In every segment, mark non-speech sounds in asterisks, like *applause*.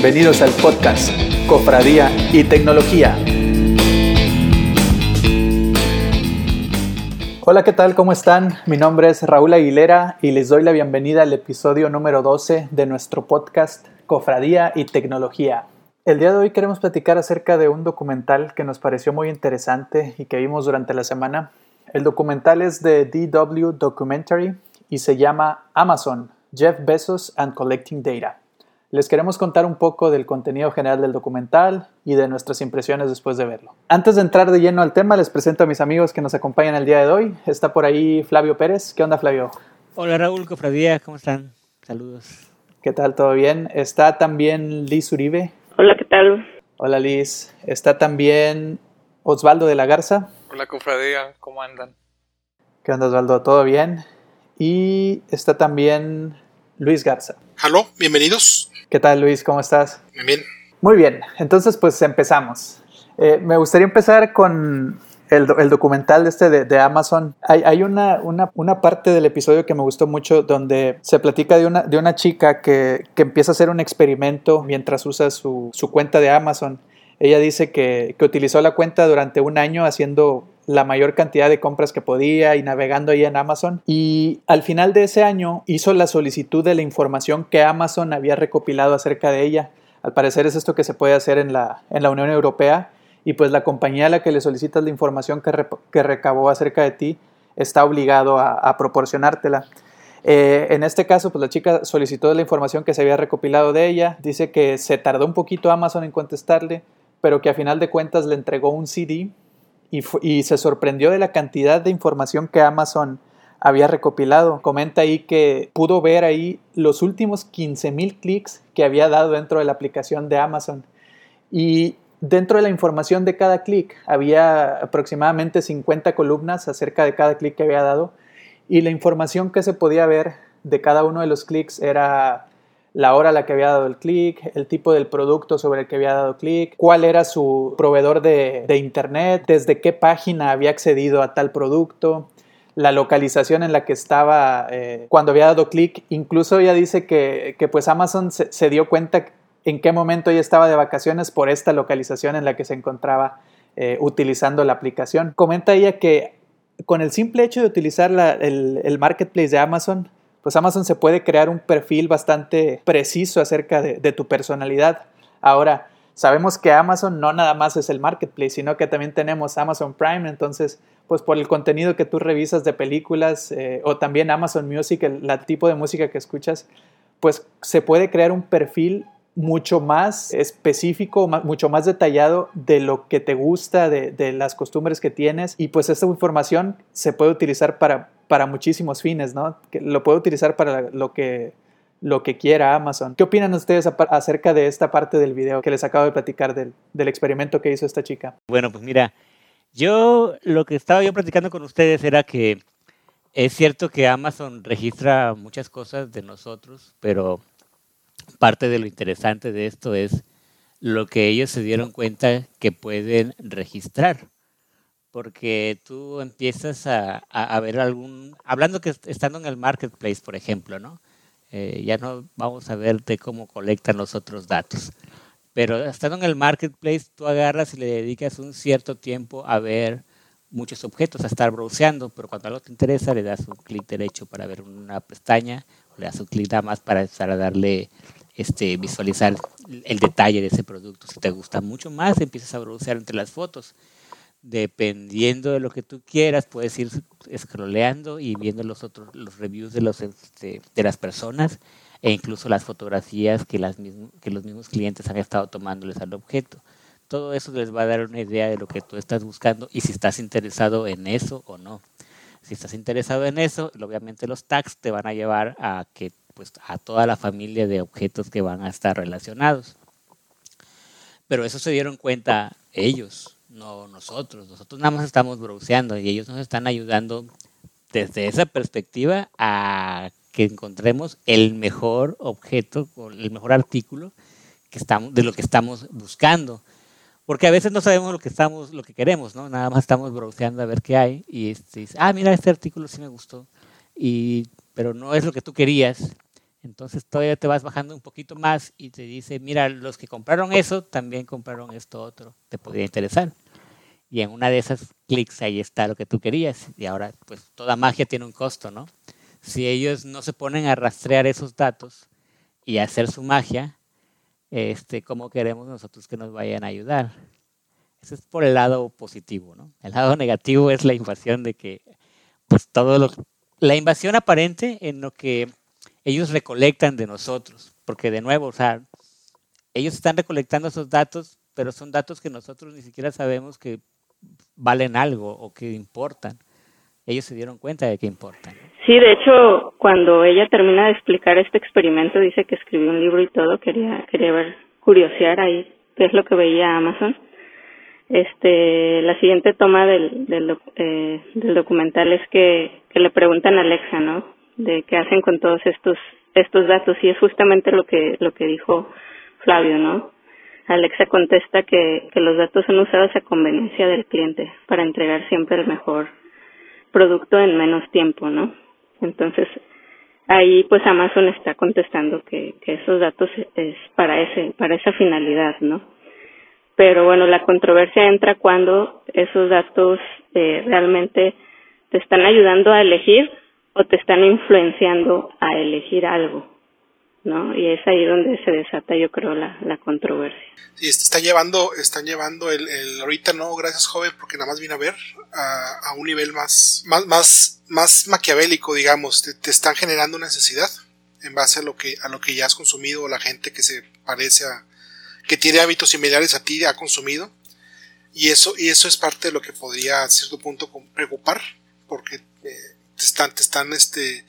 Bienvenidos al podcast Cofradía y Tecnología. Hola, ¿qué tal? ¿Cómo están? Mi nombre es Raúl Aguilera y les doy la bienvenida al episodio número 12 de nuestro podcast Cofradía y Tecnología. El día de hoy queremos platicar acerca de un documental que nos pareció muy interesante y que vimos durante la semana. El documental es de DW Documentary y se llama Amazon, Jeff Bezos and Collecting Data. Les queremos contar un poco del contenido general del documental y de nuestras impresiones después de verlo. Antes de entrar de lleno al tema, les presento a mis amigos que nos acompañan el día de hoy. Está por ahí Flavio Pérez. ¿Qué onda, Flavio? Hola, Raúl Cofradía. ¿Cómo están? Saludos. ¿Qué tal? ¿Todo bien? Está también Liz Uribe. Hola, ¿qué tal? Hola, Liz. Está también Osvaldo de la Garza. Hola, Cofradía. ¿Cómo andan? ¿Qué onda, Osvaldo? ¿Todo bien? Y está también Luis Garza. Aló, bienvenidos. ¿Qué tal Luis? ¿Cómo estás? Bien, bien. Muy bien, entonces pues empezamos. Eh, me gustaría empezar con el, el documental este de, de Amazon. Hay, hay una, una, una, parte del episodio que me gustó mucho donde se platica de una, de una chica que, que empieza a hacer un experimento mientras usa su, su cuenta de Amazon. Ella dice que, que utilizó la cuenta durante un año haciendo la mayor cantidad de compras que podía y navegando ahí en Amazon. Y al final de ese año hizo la solicitud de la información que Amazon había recopilado acerca de ella. Al parecer es esto que se puede hacer en la, en la Unión Europea y pues la compañía a la que le solicitas la información que, que recabó acerca de ti está obligado a, proporcionártela. Eh, en este caso, pues la chica solicitó la información que se había recopilado de ella. Dice que se tardó un poquito Amazon en contestarle, pero que a final de cuentas le entregó un CD y, se sorprendió de la cantidad de información que Amazon había recopilado. Comenta ahí que pudo ver ahí los últimos 15 mil clics que había dado dentro de la aplicación de Amazon. Y dentro de la información de cada clic había aproximadamente 50 columnas acerca de cada clic que había dado. Y la información que se podía ver de cada uno de los clics era la hora a la que había dado el clic, el tipo del producto sobre el que había dado clic, cuál era su proveedor de, internet, desde qué página había accedido a tal producto, la localización en la que estaba eh, cuando había dado clic. Incluso ella dice que, que pues Amazon se, dio cuenta en qué momento ella estaba de vacaciones por esta localización en la que se encontraba eh, utilizando la aplicación. Comenta ella que con el simple hecho de utilizar el marketplace de Amazon, pues Amazon se puede crear un perfil bastante preciso acerca de, tu personalidad. Ahora, sabemos que Amazon no nada más es el marketplace, sino que también tenemos Amazon Prime, entonces, pues por el contenido que tú revisas de películas eh, o también Amazon Music, el, tipo de música que escuchas, pues se puede crear un perfil mucho más específico, mucho más detallado de lo que te gusta, de, las costumbres que tienes y pues esta información se puede utilizar para, para muchísimos fines, ¿no? Que lo puede utilizar para lo que, lo que quiera Amazon. ¿Qué opinan ustedes acerca de esta parte del video que les acabo de platicar del, del experimento que hizo esta chica? Bueno, pues mira, yo lo que estaba yo platicando con ustedes era que es cierto que Amazon registra muchas cosas de nosotros, pero parte de lo interesante de esto es lo que ellos se dieron cuenta que pueden registrar. Porque tú empiezas a, a, a ver algún, hablando que estando en el marketplace, por ejemplo, ¿no? Eh, ya no vamos a ver de cómo colectan los otros datos. Pero estando en el marketplace, tú agarras y le dedicas un cierto tiempo a ver muchos objetos, a estar browseando, pero cuando algo te interesa, le das un clic derecho para ver una pestaña, o le das un clic nada más para empezar a darle este, visualizar el detalle de ese producto. Si te gusta mucho más, empiezas a browsear entre las fotos. Dependiendo de lo que tú quieras, puedes ir scrolleando y viendo los otros los reviews de los este, de las personas e incluso las fotografías que, las que los mismos clientes han estado tomándoles al objeto. Todo eso les va a dar una idea de lo que tú estás buscando y si estás interesado en eso o no. Si estás interesado en eso, obviamente los tags te van a llevar a que pues a toda la familia de objetos que van a estar relacionados. Pero eso se dieron cuenta ellos, no nosotros. Nosotros nada más estamos browseando y ellos nos están ayudando desde esa perspectiva a que encontremos el mejor objeto, el mejor artículo que estamos, de lo que estamos buscando. Porque a veces no sabemos lo que estamos, lo que queremos, ¿no? Nada más estamos browseando a ver qué hay y este, ah, mira, este artículo sí me gustó, y, pero no es lo que tú querías Entonces todavía te vas bajando un poquito más y te dice, mira, los que compraron eso también compraron esto otro, te podría interesar. Y en una de esas clics ahí está lo que tú querías. Y ahora, pues toda magia tiene un costo, ¿no? Si ellos no se ponen a rastrear esos datos y a hacer su magia, este, ¿cómo queremos nosotros que nos vayan a ayudar? Eso es por el lado positivo, ¿no? El lado negativo es la invasión de que, pues todo lo, la invasión aparente en lo que ellos recolectan de nosotros, porque de nuevo, o sea, ellos están recolectando esos datos, pero son datos que nosotros ni siquiera sabemos que valen algo o que importan. Ellos se dieron cuenta de que importan. Sí, de hecho, cuando ella termina de explicar este experimento, dice que escribió un libro y todo, quería, quería ver, curiosear ahí qué es lo que veía Amazon. Este, la siguiente toma del, del, eh, del documental es que, que le preguntan a Alexa, ¿no? De qué hacen con todos estos, estos datos y es justamente lo que, lo que dijo Flavio, ¿no? Alexa contesta que, que los datos son usados a conveniencia del cliente para entregar siempre el mejor producto en menos tiempo, ¿no? Entonces, ahí pues Amazon está contestando que, que esos datos es para ese, para esa finalidad, ¿no? Pero bueno, la controversia entra cuando esos datos eh, realmente te están ayudando a elegir o te están influenciando a elegir algo, ¿no? Y es ahí donde se desata, yo creo, la, la controversia. Sí, están llevando, están llevando el, el, ahorita no, gracias joven, porque nada más vine a ver a, a un nivel más, más, más, más maquiavélico, digamos, te, te, están generando necesidad en base a lo que, a lo que ya has consumido, la gente que se parece a, que tiene hábitos similares a ti ha consumido, y eso, y eso es parte de lo que podría a cierto punto preocupar, porque eh, te están, te están, este,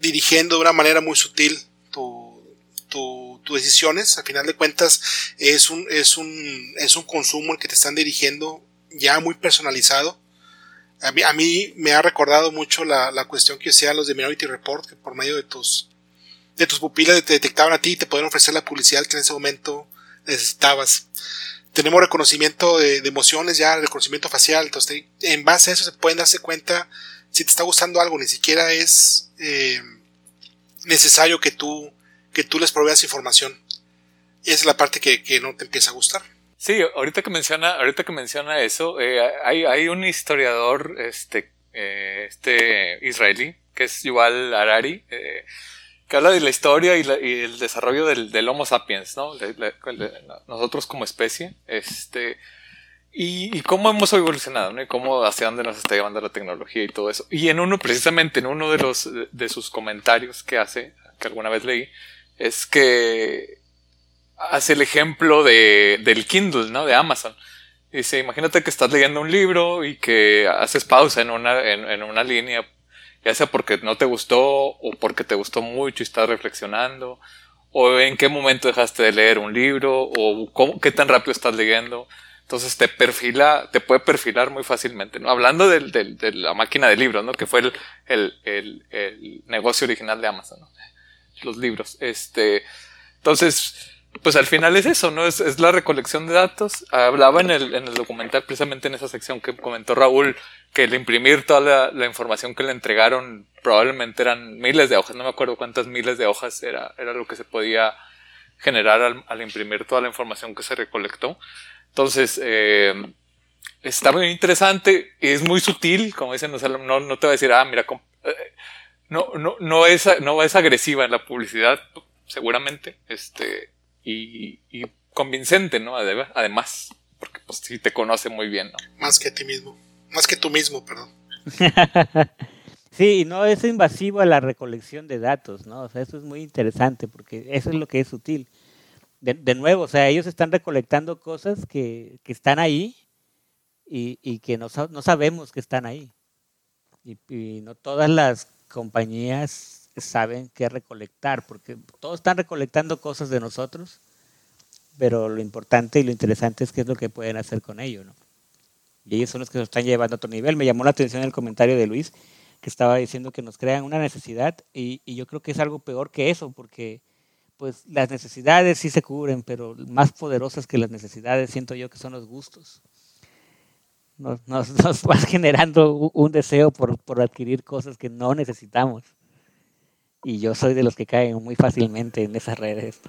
dirigiendo de una manera muy sutil tu, tu, tu, decisiones. Al final de cuentas, es un, es un, es un consumo el que te están dirigiendo ya muy personalizado. A mí, a mí me ha recordado mucho la, la cuestión que hacían los de Minority Report, que por medio de tus, de tus pupilas te detectaban a ti y te podían ofrecer la publicidad que en ese momento necesitabas. Tenemos reconocimiento de emociones ya, reconocimiento facial, entonces en base a eso se pueden darse cuenta si te está gustando algo, ni siquiera es, eh, necesario que tú, que tú les proveas información. Es la parte que, que no te empieza a gustar. Sí, ahorita que menciona, ahorita que menciona eso, eh, hay, hay un historiador, este, eh, este israelí, que es Yuval Harari, eh, que habla de la historia y, la, y el desarrollo del, del, Homo sapiens, ¿no? Nosotros como especie, este, y, y, cómo hemos evolucionado, ¿no? Y cómo hacia dónde nos está llevando la tecnología y todo eso. Y en uno, precisamente, en uno de los, de sus comentarios que hace, que alguna vez leí, es que hace el ejemplo de, del Kindle, ¿no? De Amazon. Dice, imagínate que estás leyendo un libro y que haces pausa en una, en, en una línea, ya sea porque no te gustó o porque te gustó mucho y estás reflexionando, o en qué momento dejaste de leer un libro, o cómo, qué tan rápido estás leyendo. Entonces te perfila, te puede perfilar muy fácilmente, ¿no? Hablando de, de, la máquina de libros, ¿no? Que fue el, negocio original de Amazon, ¿no? Los libros. Este, entonces, pues al final es eso, ¿no? Es, la recolección de datos. Hablaba en el, en el documental, precisamente en esa sección que comentó Raúl, que el imprimir toda la, información que le entregaron probablemente eran miles de hojas, no me acuerdo cuántas miles de hojas era, era lo que se podía generar al imprimir toda la información que se recolectó. Entonces, eh, está muy interesante, es muy sutil, como dicen, o sea, no, no te va a decir, ah, mira, no, no, no, es, no es agresiva en la publicidad, seguramente, este, y, y convincente, ¿no? Además, porque pues sí te conoce muy bien, ¿no? Más que a ti mismo, más que tú mismo, perdón. *laughs* sí, no es invasivo a la recolección de datos, ¿no? O sea, eso es muy interesante porque eso es lo que es sutil de, de, nuevo, o sea, ellos están recolectando cosas que, que están ahí y, y que no, no, sabemos que están ahí. Y, y, no todas las compañías saben qué recolectar, porque todos están recolectando cosas de nosotros, pero lo importante y lo interesante es qué es lo que pueden hacer con ello, ¿no? Y ellos son los que nos están llevando a otro nivel. Me llamó la atención el comentario de Luis, que estaba diciendo que nos crean una necesidad, y, y yo creo que es algo peor que eso, porque pues las necesidades sí se cubren, pero más poderosas que las necesidades siento yo que son los gustos. Nos, nos, *laughs* nos vas generando un deseo por, por, adquirir cosas que no necesitamos. Y yo soy de los que caen muy fácilmente en esas redes.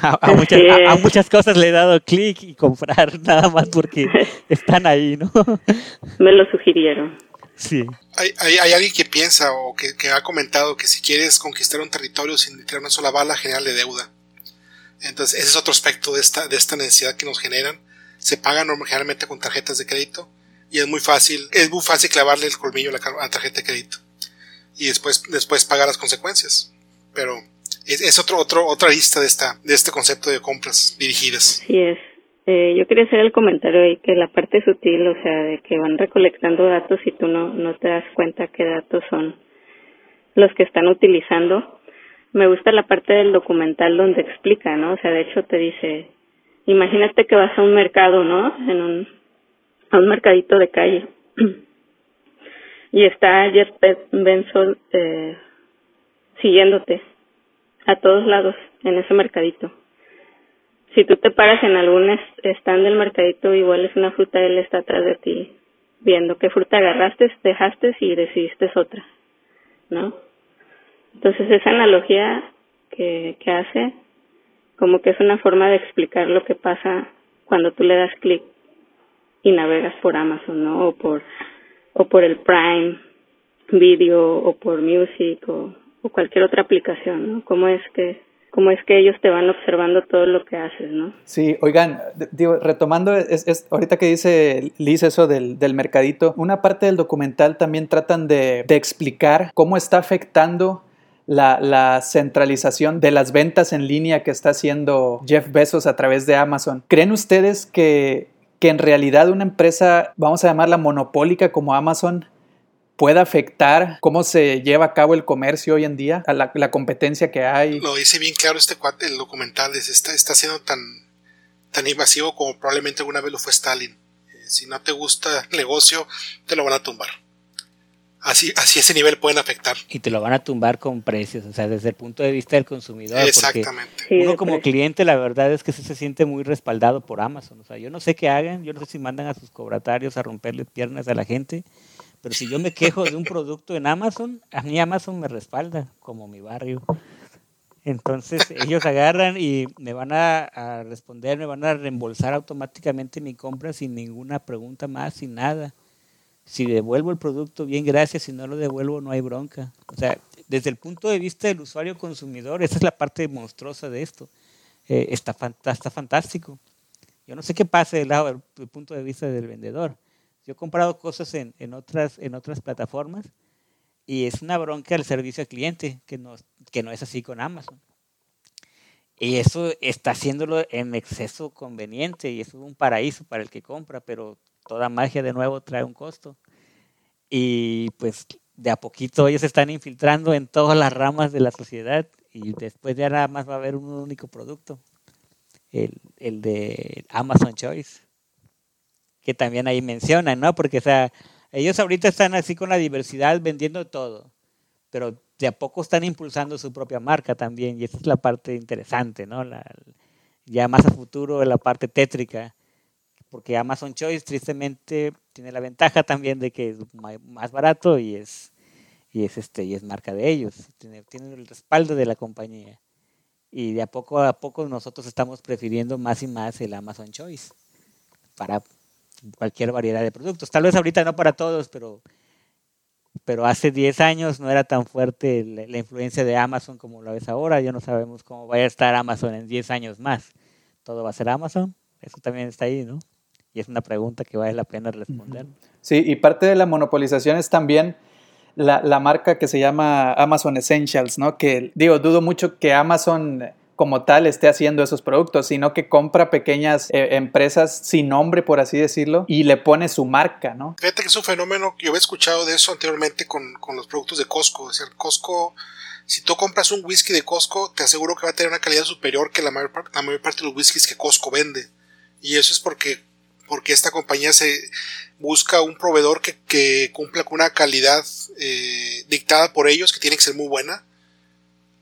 A, muchas, a, muchas, cosas le he dado clic y comprar *laughs* nada más porque *laughs* están ahí, ¿no? Me lo sugirieron. Sí. Hay, hay, hay alguien que piensa o que, ha comentado que si quieres conquistar un territorio sin tirar una sola bala, de deuda. Entonces, ese es otro aspecto de esta, de esta necesidad que nos generan. Se pagan generalmente con tarjetas de crédito y es muy fácil, es muy fácil clavarle el colmillo a la, tarjeta de crédito y después, después pagar las consecuencias. Pero es, otro, otro, otra lista de esta, de este concepto de compras dirigidas. Sí es. Eh, yo quería hacer el comentario ahí que la parte sutil, o sea, de que van recolectando datos y tú no, no te das cuenta qué datos son los que están utilizando. Me gusta la parte del documental donde explica, ¿no? O sea, de hecho te dice, imagínate que vas a un mercado, ¿no? En un, a un mercadito de calle. *clears throat* y está Jeff Benson eh, siguiéndote a todos lados en ese mercadito. Si tú te paras en algún stand del mercadito y hueles una fruta, él está atrás de ti viendo qué fruta agarraste, dejaste y decidiste otra, ¿no? Entonces esa analogía que, que hace como que es una forma de explicar lo que pasa cuando tú le das clic y navegas por Amazon, ¿no? O por, o por el Prime Video o por Music o, o cualquier otra aplicación, ¿no? ¿Cómo es que cómo es que ellos te van observando todo lo que haces, ¿no? Sí, oigan, digo, retomando, es, ahorita que dice Liz eso del, del, mercadito, una parte del documental también tratan de, de explicar cómo está afectando la, la, centralización de las ventas en línea que está haciendo Jeff Bezos a través de Amazon. ¿Creen ustedes que, que en realidad una empresa, vamos a llamarla monopólica como Amazon, puede afectar cómo se lleva a cabo el comercio hoy en día, a la, la competencia que hay. Lo dice bien claro este cuate, el documental, es, está, está siendo tan, tan invasivo como probablemente alguna vez lo fue Stalin. Eh, si no te gusta el negocio, te lo van a tumbar. Así, así ese nivel pueden afectar. Y te lo van a tumbar con precios, o sea, desde el punto de vista del consumidor. Exactamente. uno como cliente, la verdad es que se siente muy respaldado por Amazon. O sea, yo no sé qué hagan, yo no sé si mandan a sus cobratarios a romperle piernas a la gente, pero si yo me quejo de un producto en Amazon, a mí Amazon me respalda, como mi barrio. Entonces ellos agarran y me van a, responder, me van a reembolsar automáticamente mi compra sin ninguna pregunta más, sin nada. Si devuelvo el producto, bien, gracias. Si no lo devuelvo, no hay bronca. O sea, desde el punto de vista del usuario consumidor, esa es la parte monstruosa de esto. Eh, está, fantástico. Yo no sé qué pasa del lado del punto de vista del vendedor yo he comprado cosas en, en, otras, en otras plataformas y es una bronca el servicio al cliente, que no, que no es así con Amazon. Y eso está haciéndolo en exceso conveniente y es un paraíso para el que compra, pero toda magia de nuevo trae un costo. Y pues de a poquito ellos se están infiltrando en todas las ramas de la sociedad y después ya nada más va a haber un único producto, el, el de Amazon Choice que también ahí mencionan, ¿no? Porque, o sea, ellos ahorita están así con la diversidad vendiendo todo, pero de a poco están impulsando su propia marca también, y esa es la parte interesante, ¿no? La, ya más a futuro la parte tétrica, porque Amazon Choice tristemente tiene la ventaja también de que es más barato y es, y es, este, y es marca de ellos, tiene, tiene el respaldo de la compañía. Y de a poco a poco nosotros estamos prefiriendo más y más el Amazon Choice para cualquier variedad de productos. Tal vez ahorita no para todos, pero, pero hace 10 años no era tan fuerte la, influencia de Amazon como lo es ahora. Ya no sabemos cómo vaya a estar Amazon en 10 años más. ¿Todo va a ser Amazon? Eso también está ahí, ¿no? Y es una pregunta que vale la pena responder. Sí, y parte de la monopolización es también la, la marca que se llama Amazon Essentials, ¿no? Que digo, dudo mucho que Amazon como tal esté haciendo esos productos, sino que compra pequeñas eh, empresas sin nombre, por así decirlo, y le pone su marca, ¿no? Fíjate que es un fenómeno yo había escuchado de eso anteriormente con, los productos de Costco. Es decir, Costco, si tú compras un whisky de Costco, te aseguro que va a tener una calidad superior que la mayor, la mayor parte de los whiskies que Costco vende. Y eso es porque, porque esta compañía se busca un proveedor que, que cumpla con una calidad eh, dictada por ellos, que tiene que ser muy buena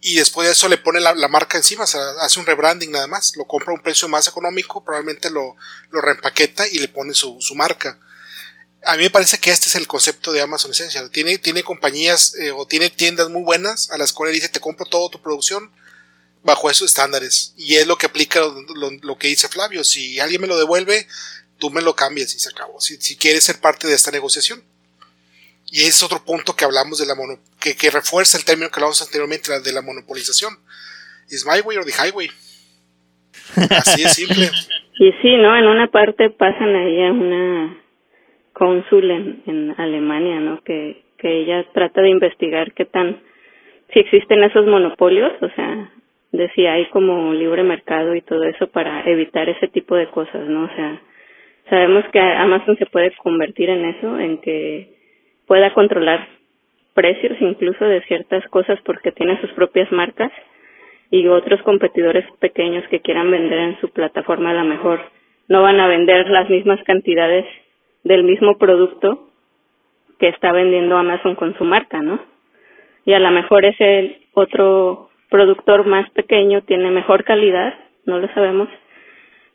y después de eso le pone la, marca encima, o sea, hace un rebranding nada más, lo compra a un precio más económico, probablemente lo, lo reempaqueta y le pone su, su marca. A mí me parece que este es el concepto de Amazon Essential. Tiene, tiene compañías eh, o tiene tiendas muy buenas a las cuales dice te compro toda tu producción bajo esos estándares. Y es lo que aplica lo, que dice Flavio. Si alguien me lo devuelve, tú me lo cambias y se acabó. Si, si quieres ser parte de esta negociación. Y es otro punto que hablamos de la mono, que, refuerza el término que hablamos anteriormente, de la monopolización. ¿Es my way or the highway? Así es simple. *laughs* Y sí, ¿no? En una parte pasan ahí a una cónsul en, en Alemania, ¿no? Que, que ella trata de investigar qué tan, si existen esos monopolios, o sea, de si hay como libre mercado y todo eso para evitar ese tipo de cosas, ¿no? O sea, sabemos que Amazon se puede convertir en eso, en que pueda controlar precios incluso de ciertas cosas porque tiene sus propias marcas y otros competidores pequeños que quieran vender en su plataforma a lo mejor no van a vender las mismas cantidades del mismo producto que está vendiendo Amazon con su marca, ¿no? Y a lo mejor ese otro productor más pequeño tiene mejor calidad, no lo sabemos,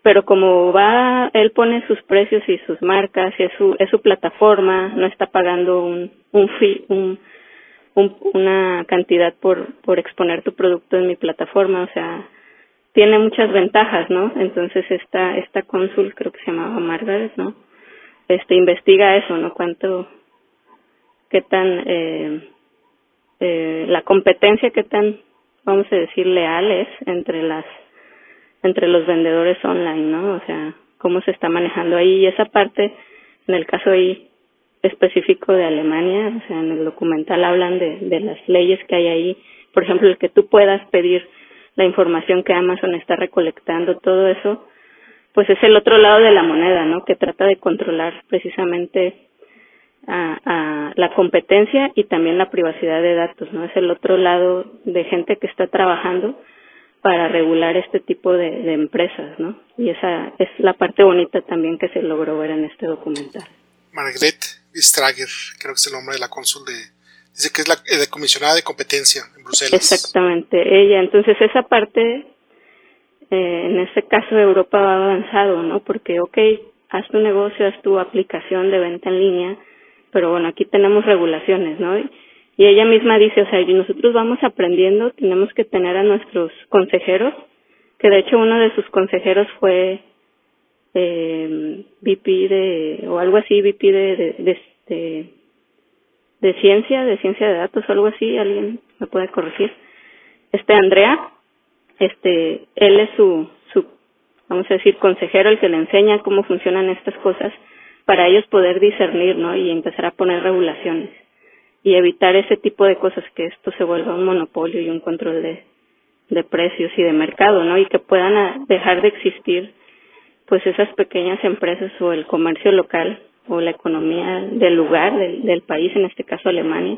pero como va, él pone sus precios y sus marcas y es su, es su plataforma, no está pagando un, un fee, un, una cantidad por, por exponer tu producto en mi plataforma, o sea, tiene muchas ventajas, ¿no? Entonces esta, esta cónsul, creo que se llamaba Margaret, ¿no? Este, investiga eso, ¿no? Cuánto, qué tan, eh, eh, la competencia, qué tan, vamos a decir, leal es entre las, entre los vendedores online, ¿no? O sea, cómo se está manejando ahí y esa parte, en el caso ahí, específico de Alemania, o sea, en el documental hablan de, de las leyes que hay ahí, por ejemplo, el que tú puedas pedir la información que Amazon está recolectando, todo eso, pues es el otro lado de la moneda, ¿no? Que trata de controlar precisamente a, la competencia y también la privacidad de datos, ¿no? Es el otro lado de gente que está trabajando para regular este tipo de, de empresas, ¿no? Y esa es la parte bonita también que se logró ver en este documental. Margaret Strager, creo que es el nombre de la cónsul de... Dice que es la, eh, comisionada de competencia en Bruselas. Exactamente, ella. Entonces esa parte, eh, en este caso Europa va avanzado, ¿no? Porque, ok, haz tu negocio, haz tu aplicación de venta en línea, pero bueno, aquí tenemos regulaciones, ¿no? Y ella misma dice, o sea, y nosotros vamos aprendiendo, tenemos que tener a nuestros consejeros, que de hecho uno de sus consejeros fue eh, VP de, o algo así, VP de, de, este, de, ciencia, de ciencia de datos algo así, alguien me puede corregir. Este Andrea, este, él es su, su, vamos a decir, consejero, el que le enseña cómo funcionan estas cosas para ellos poder discernir, ¿no? Y empezar a poner regulaciones y evitar ese tipo de cosas, que esto se vuelva un monopolio y un control de, precios y de mercado, ¿no? Y que puedan dejar de existir pues esas pequeñas empresas o el comercio local o la economía del lugar, del, país, en este caso Alemania,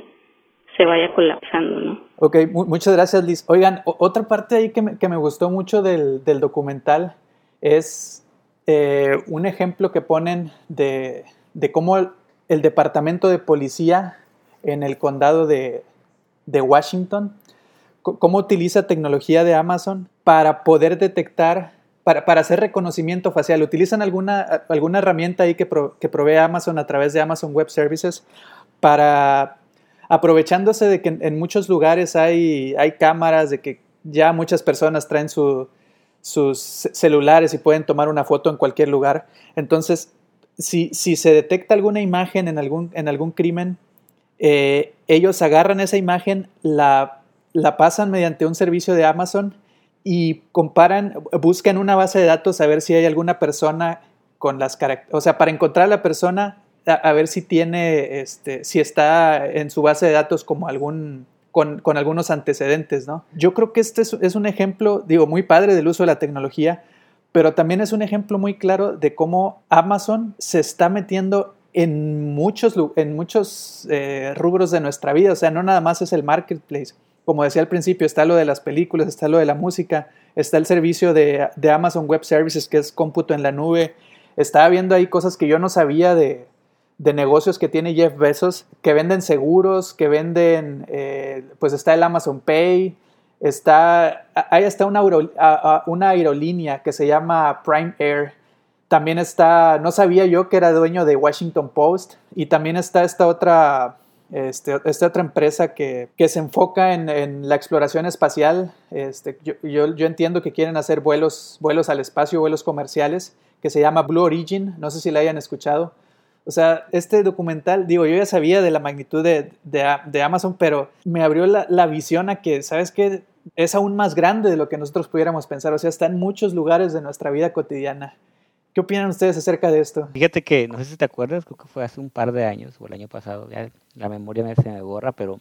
se vaya colapsando, ¿no? Ok, muchas gracias Liz. Oigan, otra parte ahí que me, que me gustó mucho del, del documental es eh, un ejemplo que ponen de, de cómo el, departamento de policía en el condado de, Washington, cómo utiliza tecnología de Amazon para poder detectar para, para, hacer reconocimiento facial, ¿utilizan alguna, alguna herramienta ahí que, que provee Amazon a través de Amazon Web Services para, aprovechándose de que en, muchos lugares hay, hay cámaras, de que ya muchas personas traen sus celulares y pueden tomar una foto en cualquier lugar. Entonces, si, si se detecta alguna imagen en algún, en algún crimen, eh, ellos agarran esa imagen, la, la pasan mediante un servicio de Amazon y comparan, buscan una base de datos a ver si hay alguna persona con las características, o sea, para encontrar a la persona, a, ver si tiene, este, si está en su base de datos como algún, con, con algunos antecedentes, ¿no? Yo creo que este es, es, un ejemplo, digo, muy padre del uso de la tecnología, pero también es un ejemplo muy claro de cómo Amazon se está metiendo en muchos, en muchos eh, rubros de nuestra vida, o sea, no nada más es el marketplace como decía al principio, está lo de las películas, está lo de la música, está el servicio de, Amazon Web Services, que es cómputo en la nube. Estaba viendo ahí cosas que yo no sabía de, negocios que tiene Jeff Bezos, que venden seguros, que venden, eh, pues está el Amazon Pay, está, hay hasta una, una aerolínea que se llama Prime Air, También está, no sabía yo que era dueño de Washington Post y también está esta otra, este, esta otra empresa que, que se enfoca en, en, la exploración espacial. Este, yo, yo, entiendo que quieren hacer vuelos, vuelos al espacio, vuelos comerciales, que se llama Blue Origin, no sé si la hayan escuchado. O sea, este documental, digo, yo ya sabía de la magnitud de, de, de Amazon, pero me abrió la, la visión a que, ¿sabes qué? Es aún más grande de lo que nosotros pudiéramos pensar. O sea, está en muchos lugares de nuestra vida cotidiana. ¿Qué opinan ustedes acerca de esto? Fíjate que, no sé si te acuerdas, creo que fue hace un par de años, o el año pasado, ya la memoria me se me borra, pero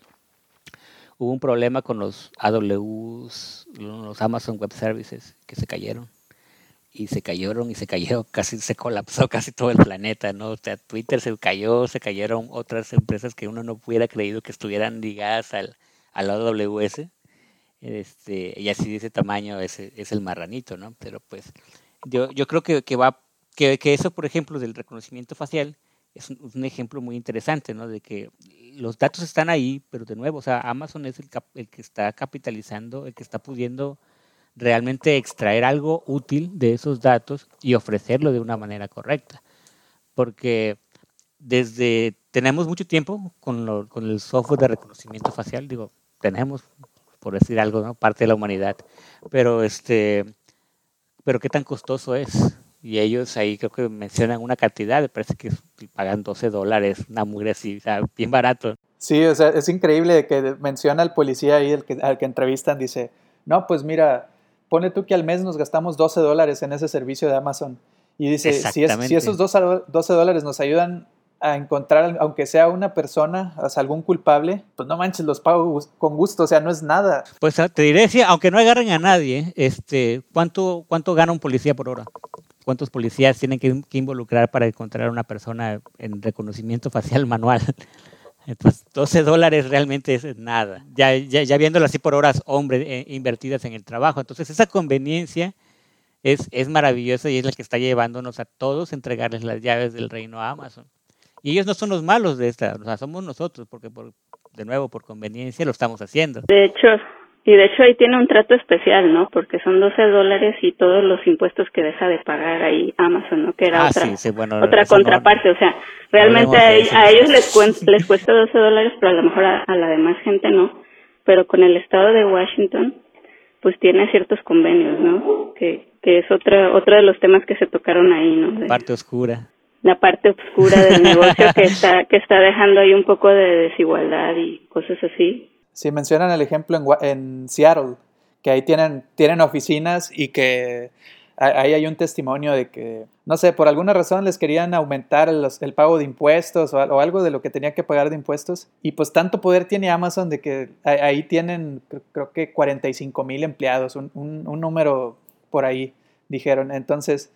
hubo un problema con los AWS, los Amazon Web Services, que se cayeron. Y se cayeron y se cayeron, *laughs* casi se colapsó casi todo el planeta, ¿no? O sea, Twitter se cayó, se cayeron otras empresas que uno no hubiera creído que estuvieran ligadas al, al AWS. Este, y así de ese tamaño es, es el marranito, ¿no? Pero pues yo, yo creo que, que va que, eso, por ejemplo, del reconocimiento facial es un, un, ejemplo muy interesante, ¿no? De que los datos están ahí, pero de nuevo, o sea, Amazon es el, cap, el que está capitalizando, el que está pudiendo realmente extraer algo útil de esos datos y ofrecerlo de una manera correcta. Porque desde, tenemos mucho tiempo con, lo, con el software de reconocimiento facial, digo, tenemos, por decir algo, ¿no? parte de la humanidad, pero este, pero qué tan costoso es y ellos ahí creo que mencionan una cantidad, me parece que pagan 12 dólares, una mugre así, o sea, bien barato. Sí, o sea, es increíble que menciona al policía ahí, el que, al que entrevistan, dice, no, pues mira, pone tú que al mes nos gastamos 12 dólares en ese servicio de Amazon. Y dice, si, es, si esos 12 dólares nos ayudan a encontrar, aunque sea una persona, o sea, algún culpable, pues no manches, los pago con gusto, o sea, no es nada. Pues te diré, sí, aunque no agarren a nadie, este, ¿cuánto, cuánto gana un policía por hora? Cuántos policías tienen que, involucrar para encontrar a una persona en reconocimiento facial *laughs* manual. Entonces, 12 dólares realmente es nada. Ya, ya, ya viéndolo así por horas, hombres eh, invertidas en el trabajo. Entonces, esa conveniencia es, es maravillosa y es la que está llevándonos a todos a entregarles las llaves del reino a Amazon. Y ellos no son los malos de esta, o sea, somos nosotros, porque por, de nuevo, por conveniencia lo estamos haciendo. De hecho, y de hecho ahí tiene un trato especial, ¿no? Porque son 12 dólares y todos los impuestos que deja de pagar ahí Amazon, ¿no? Que era ah, otra, sí, sí, bueno, otra contraparte. No, o sea, realmente a, a, ellos les, cuen, *laughs* les cuesta 12 dólares, pero a lo mejor a, a, la demás gente no. Pero con el estado de Washington, pues tiene ciertos convenios, ¿no? Que, que es otro, otro de los temas que se tocaron ahí, ¿no? De, parte oscura. La parte oscura del negocio que *laughs* está, que está dejando ahí un poco de desigualdad y cosas así. Sí, mencionan el ejemplo en, en, Seattle, que ahí tienen, tienen oficinas y que ahí hay un testimonio de que, no sé, por alguna razón les querían aumentar el, pago de impuestos o, algo de lo que tenía que pagar de impuestos. Y pues tanto poder tiene Amazon de que ahí tienen, creo que 45 mil empleados, un, un número por ahí, dijeron. Entonces,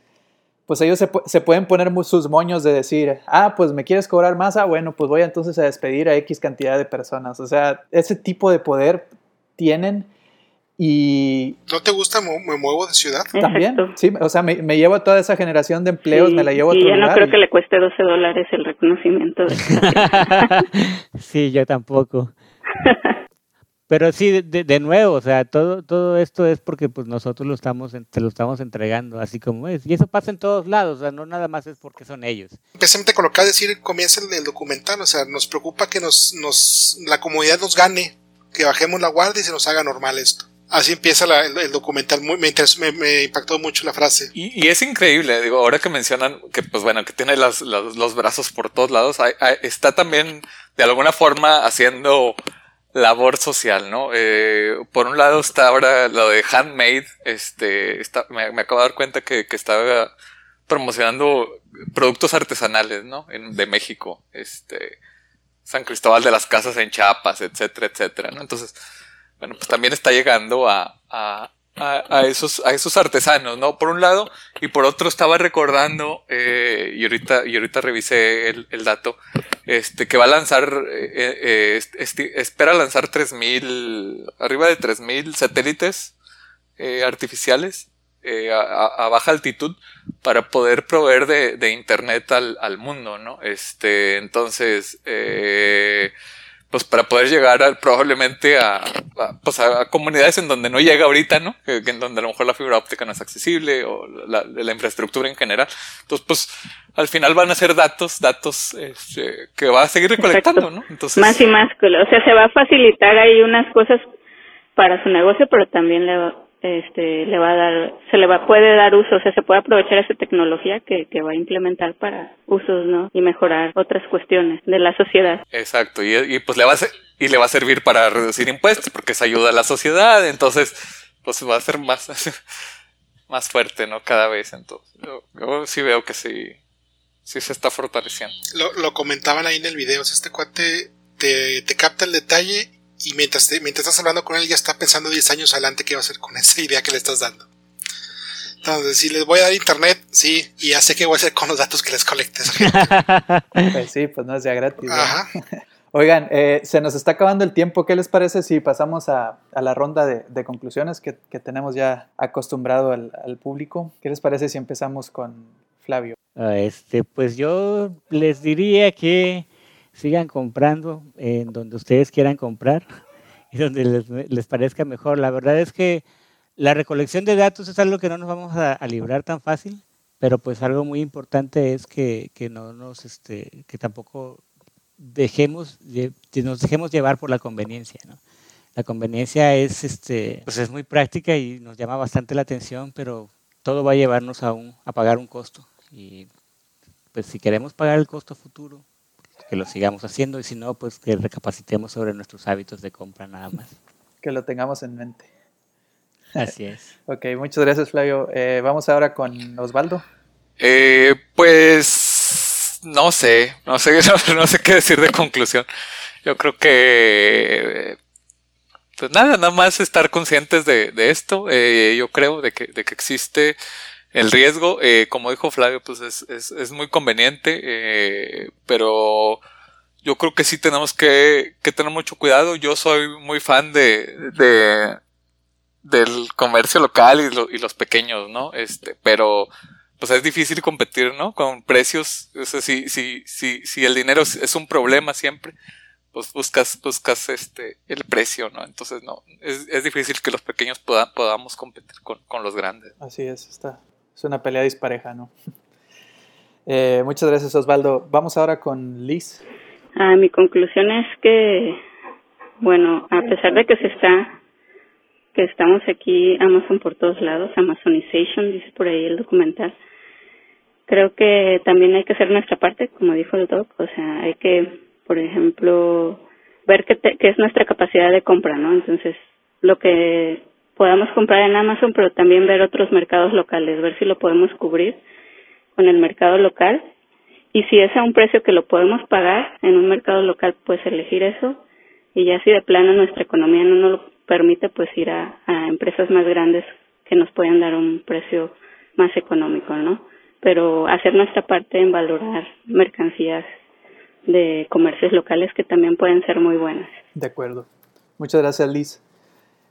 pues ellos se, se, pueden poner sus moños de decir, ah, pues me quieres cobrar más, ah, bueno, pues voy entonces a despedir a X cantidad de personas. O sea, ese tipo de poder tienen y... ¿No te gusta Me Muevo de Ciudad? También, Exacto. sí, o sea, me, me, llevo a toda esa generación de empleos, sí, me la llevo a y yo no lugar creo y- que le cueste 12 dólares el reconocimiento. De *laughs* *laughs* *laughs* sí, yo tampoco. Pero sí, de, de, nuevo, o sea, todo, todo esto es porque pues nosotros lo estamos, te lo estamos entregando así como es. Y eso pasa en todos lados, o sea, no nada más es porque son ellos. Precisamente con lo que decir, comienza el, el, documental, o sea, nos preocupa que nos, nos, la comunidad nos gane, que bajemos la guardia y se nos haga normal esto. Así empieza la, el, el, documental, muy, me, interesó, me, me, impactó mucho la frase. Y, y, es increíble, digo, ahora que mencionan que, pues bueno, que tiene las, los, los brazos por todos lados, hay, hay, está también de alguna forma haciendo labor social, ¿no? Eh, por un lado está ahora lo de Handmade, este, está, me, me, acabo de dar cuenta que, que estaba promocionando productos artesanales, ¿no? En, de México, este, San Cristóbal de las Casas en Chiapas, etcétera, etcétera, ¿no? Entonces, bueno, pues también está llegando a, a, a, a esos, a esos artesanos, ¿no? Por un lado, y por otro estaba recordando, eh, y ahorita, y ahorita revisé el, el dato, este, que va a lanzar, eh, eh, espera lanzar 3000, arriba de 3000 satélites eh, artificiales eh, a, a, baja altitud para poder proveer de, de internet al, al, mundo, ¿no? Este, entonces, eh, pues para poder llegar probablemente a, pues a, comunidades en donde no llega ahorita, ¿no? en donde a lo mejor la fibra óptica no es accesible o la, la infraestructura en general. Entonces, pues al final van a ser datos, datos este, que va a seguir recolectando, ¿no? Entonces, más y más, o sea, se va a facilitar ahí unas cosas para su negocio, pero también le va, este, le va a dar, se le va, puede dar uso, o sea, se puede aprovechar esa tecnología que, que va a implementar para usos, ¿no? Y mejorar otras cuestiones de la sociedad. Exacto, y, y pues le va a y le va a servir para reducir impuestos porque se ayuda a la sociedad, entonces, pues va a ser más, *laughs* más fuerte, ¿no? Cada vez, entonces. Yo, sí veo que sí, sí se está fortaleciendo. Lo, lo comentaban ahí en el video, este cuate te, te capta el detalle y mientras, mientras estás hablando con él ya está pensando 10 años adelante qué va a hacer con esa idea que le estás dando. Entonces, si les voy a dar internet, sí, y ya sé qué voy a hacer con los datos que les colecte esa *laughs* gente. pues sí, pues no es ya gratis. *laughs* Oigan, eh, se nos está acabando el tiempo. ¿Qué les parece si pasamos a, la ronda de, conclusiones que, tenemos ya acostumbrado al, público? ¿Qué les parece si empezamos con Flavio? Ah, este, pues yo les diría que sigan comprando en donde ustedes quieran comprar *laughs* y donde les, parezca mejor. La verdad es que la recolección de datos es algo que no nos vamos a, librar tan fácil, pero pues algo muy importante es que, no nos, este, que tampoco dejemos, nos dejemos llevar por la conveniencia, La conveniencia es, este, pues es muy práctica y nos llama bastante la atención, pero todo va a llevarnos a, un, a pagar un costo. Y pues si queremos pagar el costo futuro, que lo sigamos haciendo y si no, pues que recapacitemos sobre nuestros hábitos de compra nada más. Que lo tengamos en mente. Así es. *laughs* ok, muchas gracias Flavio. Eh, vamos ahora con Osvaldo. Eh, pues no sé, no sé, *laughs* no, sé qué decir de conclusión. Yo creo que pues nada, nada más estar conscientes de, esto. Eh, yo creo de que, de que existe el riesgo, eh, como dijo Flavio, pues es, es, es muy conveniente, eh, pero yo creo que sí tenemos que, que, tener mucho cuidado. Yo soy muy fan de, de del comercio local y, y, los pequeños, ¿no? Este, pero pues es difícil competir, ¿no? Con precios. O sea, si, si, si, si el dinero es, un problema siempre, pues buscas, buscas este, el precio, ¿no? Entonces no, es, es difícil que los pequeños podamos competir con, con los grandes. Así es, está, es una pelea dispareja, ¿no? *laughs* Eh, muchas gracias, Osvaldo. Vamos ahora con Liz. Ah, mi conclusión es que, bueno, a pesar de que se está, que estamos aquí Amazon por todos lados, Amazonization, dice por ahí el documental, creo que también hay que hacer nuestra parte, como dijo el doc, o sea, hay que, por ejemplo, ver qué, qué es nuestra capacidad de compra, ¿no? Entonces, lo que podamos comprar en Amazon, pero también ver otros mercados locales, ver si lo podemos cubrir con el mercado local y si es a un precio que lo podemos pagar en un mercado local, pues elegir eso y ya si de plano nuestra economía no nos lo permite, pues ir a, empresas más grandes que nos puedan dar un precio más económico, ¿no? Pero hacer nuestra parte en valorar mercancías de comercios locales que también pueden ser muy buenas. De acuerdo. Muchas gracias, Liz.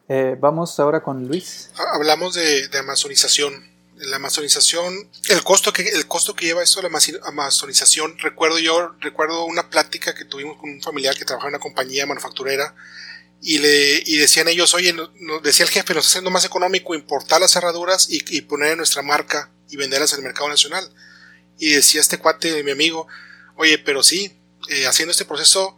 Eh, vamos ahora con Luis. Hablamos de, amazonización. La amazonización, el costo que el costo que lleva esto la amazonización. Recuerdo yo recuerdo una plática que tuvimos con un familiar que trabajaba en una compañía manufacturera y le y decían ellos, oye, decía el jefe, nos está haciendo más económico importar las cerraduras y, y poner nuestra marca y venderlas en el mercado nacional. Y decía este cuate, mi amigo, oye, pero sí, eh, haciendo este proceso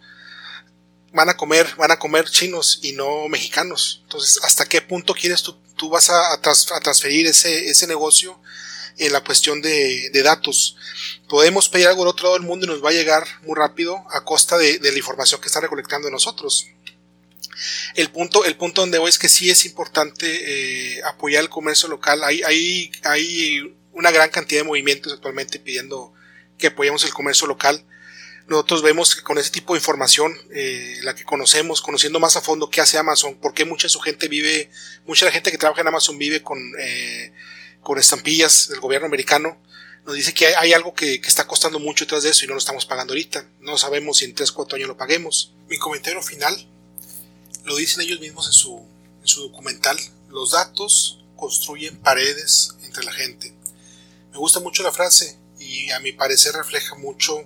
van a comer, van a comer chinos y no mexicanos. Entonces, ¿hasta qué punto quieres tú, tú vas a, transferir ese, ese negocio en la cuestión de, datos? Podemos pedir algo del otro lado del mundo y nos va a llegar muy rápido a costa de, la información que está recolectando de nosotros. El punto, el punto donde voy es que sí es importante eh, apoyar el comercio local. Hay, hay, hay una gran cantidad de movimientos actualmente pidiendo que apoyemos el comercio local nosotros vemos que con ese tipo de información, eh, la que conocemos, conociendo más a fondo qué hace Amazon, por qué mucha su gente vive, mucha de la gente que trabaja en Amazon vive con, eh, con estampillas del gobierno americano, nos dice que hay, algo que, está costando mucho detrás de eso y no lo estamos pagando ahorita. No sabemos si en 3, 4 años lo paguemos. Mi comentario final lo dicen ellos mismos en su, en su documental. Los datos construyen paredes entre la gente. Me gusta mucho la frase y a mi parecer refleja mucho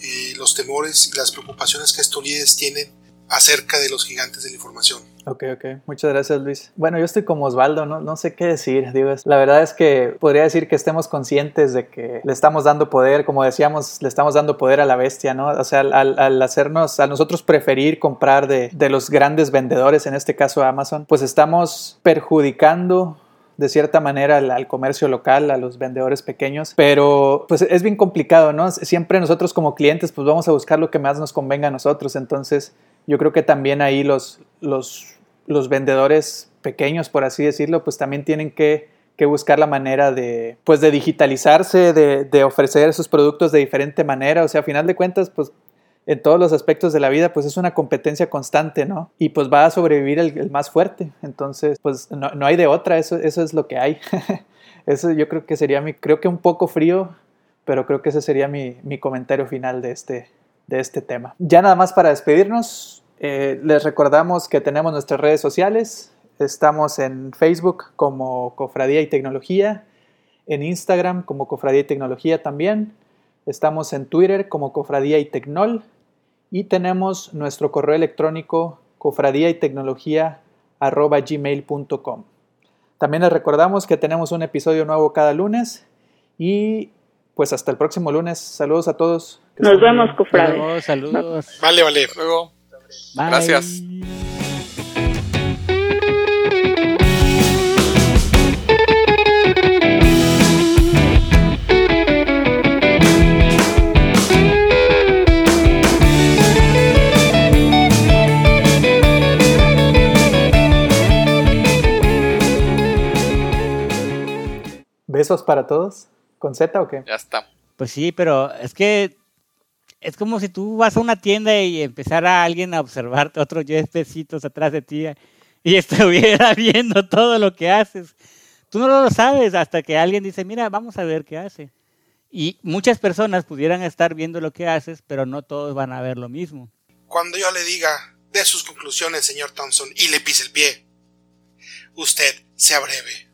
eh, los temores y las preocupaciones que estos líderes tienen acerca de los gigantes de la información. Ok, ok. Muchas gracias, Luis. Bueno, yo estoy como Osvaldo, no, no sé qué decir. Digo, la verdad es que podría decir que estemos conscientes de que le estamos dando poder, como decíamos, le estamos dando poder a la bestia, ¿no? O sea, al, al hacernos, a nosotros preferir comprar de, de los grandes vendedores, en este caso Amazon, pues estamos perjudicando de cierta manera al, comercio local, a los vendedores pequeños, pero pues es bien complicado, ¿no? Siempre nosotros como clientes pues vamos a buscar lo que más nos convenga a nosotros, entonces yo creo que también ahí los, los, los vendedores pequeños, por así decirlo, pues también tienen que, que buscar la manera de, pues de digitalizarse, de, de ofrecer esos productos de diferente manera, o sea, a final de cuentas, pues en todos los aspectos de la vida, pues es una competencia constante, ¿no? Y pues va a sobrevivir el, más fuerte. Entonces, pues no, no, hay de otra, eso, eso es lo que hay. *laughs* eso yo creo que sería mi, creo que un poco frío, pero creo que ese sería mi, mi comentario final de este, de este tema. Ya nada más para despedirnos, eh, les recordamos que tenemos nuestras redes sociales. Estamos en Facebook como Cofradía y Tecnología, en Instagram como Cofradía y Tecnología también. Estamos en Twitter como Cofradía y Tecnol y tenemos nuestro correo electrónico cofradía y tecnología gmail.com. También les recordamos que tenemos un episodio nuevo cada lunes y pues hasta el próximo lunes. Saludos a todos. Nos vemos, cofrades. Saludos. Vale, vale. Luego. Gracias. ¿Besos para todos? ¿Con Z o qué? Ya está. Pues sí, pero es que es como si tú vas a una tienda y empezara alguien a observarte otros 10 pesitos atrás de ti y *laughs* estuviera viendo todo lo que haces. Tú no lo sabes hasta que alguien dice, mira, vamos a ver qué hace. Y muchas personas pudieran estar viendo lo que haces, pero no todos van a ver lo mismo. Cuando yo le diga de sus conclusiones, señor Thompson, y le pise el pie, usted sea breve.